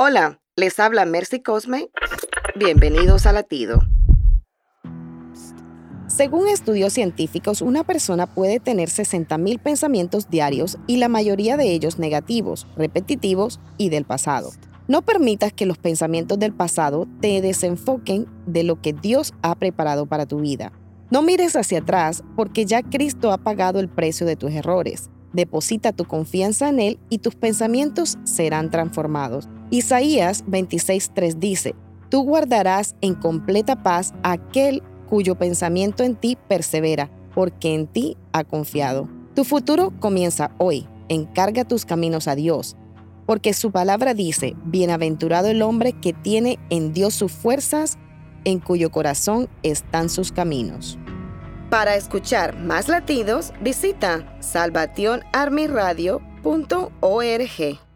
Hola, les habla Mercy Cosme. Bienvenidos a Latido. Según estudios científicos, una persona puede tener 60.000 pensamientos diarios y la mayoría de ellos negativos, repetitivos y del pasado. No permitas que los pensamientos del pasado te desenfoquen de lo que Dios ha preparado para tu vida. No mires hacia atrás porque ya Cristo ha pagado el precio de tus errores. Deposita tu confianza en Él y tus pensamientos serán transformados. Isaías 26.3 dice, Tú guardarás en completa paz aquel cuyo pensamiento en ti persevera, porque en ti ha confiado. Tu futuro comienza hoy. Encarga tus caminos a Dios, porque su palabra dice, Bienaventurado el hombre que tiene en Dios sus fuerzas, en cuyo corazón están sus caminos. Para escuchar más latidos, visita salvationarmyradio.org.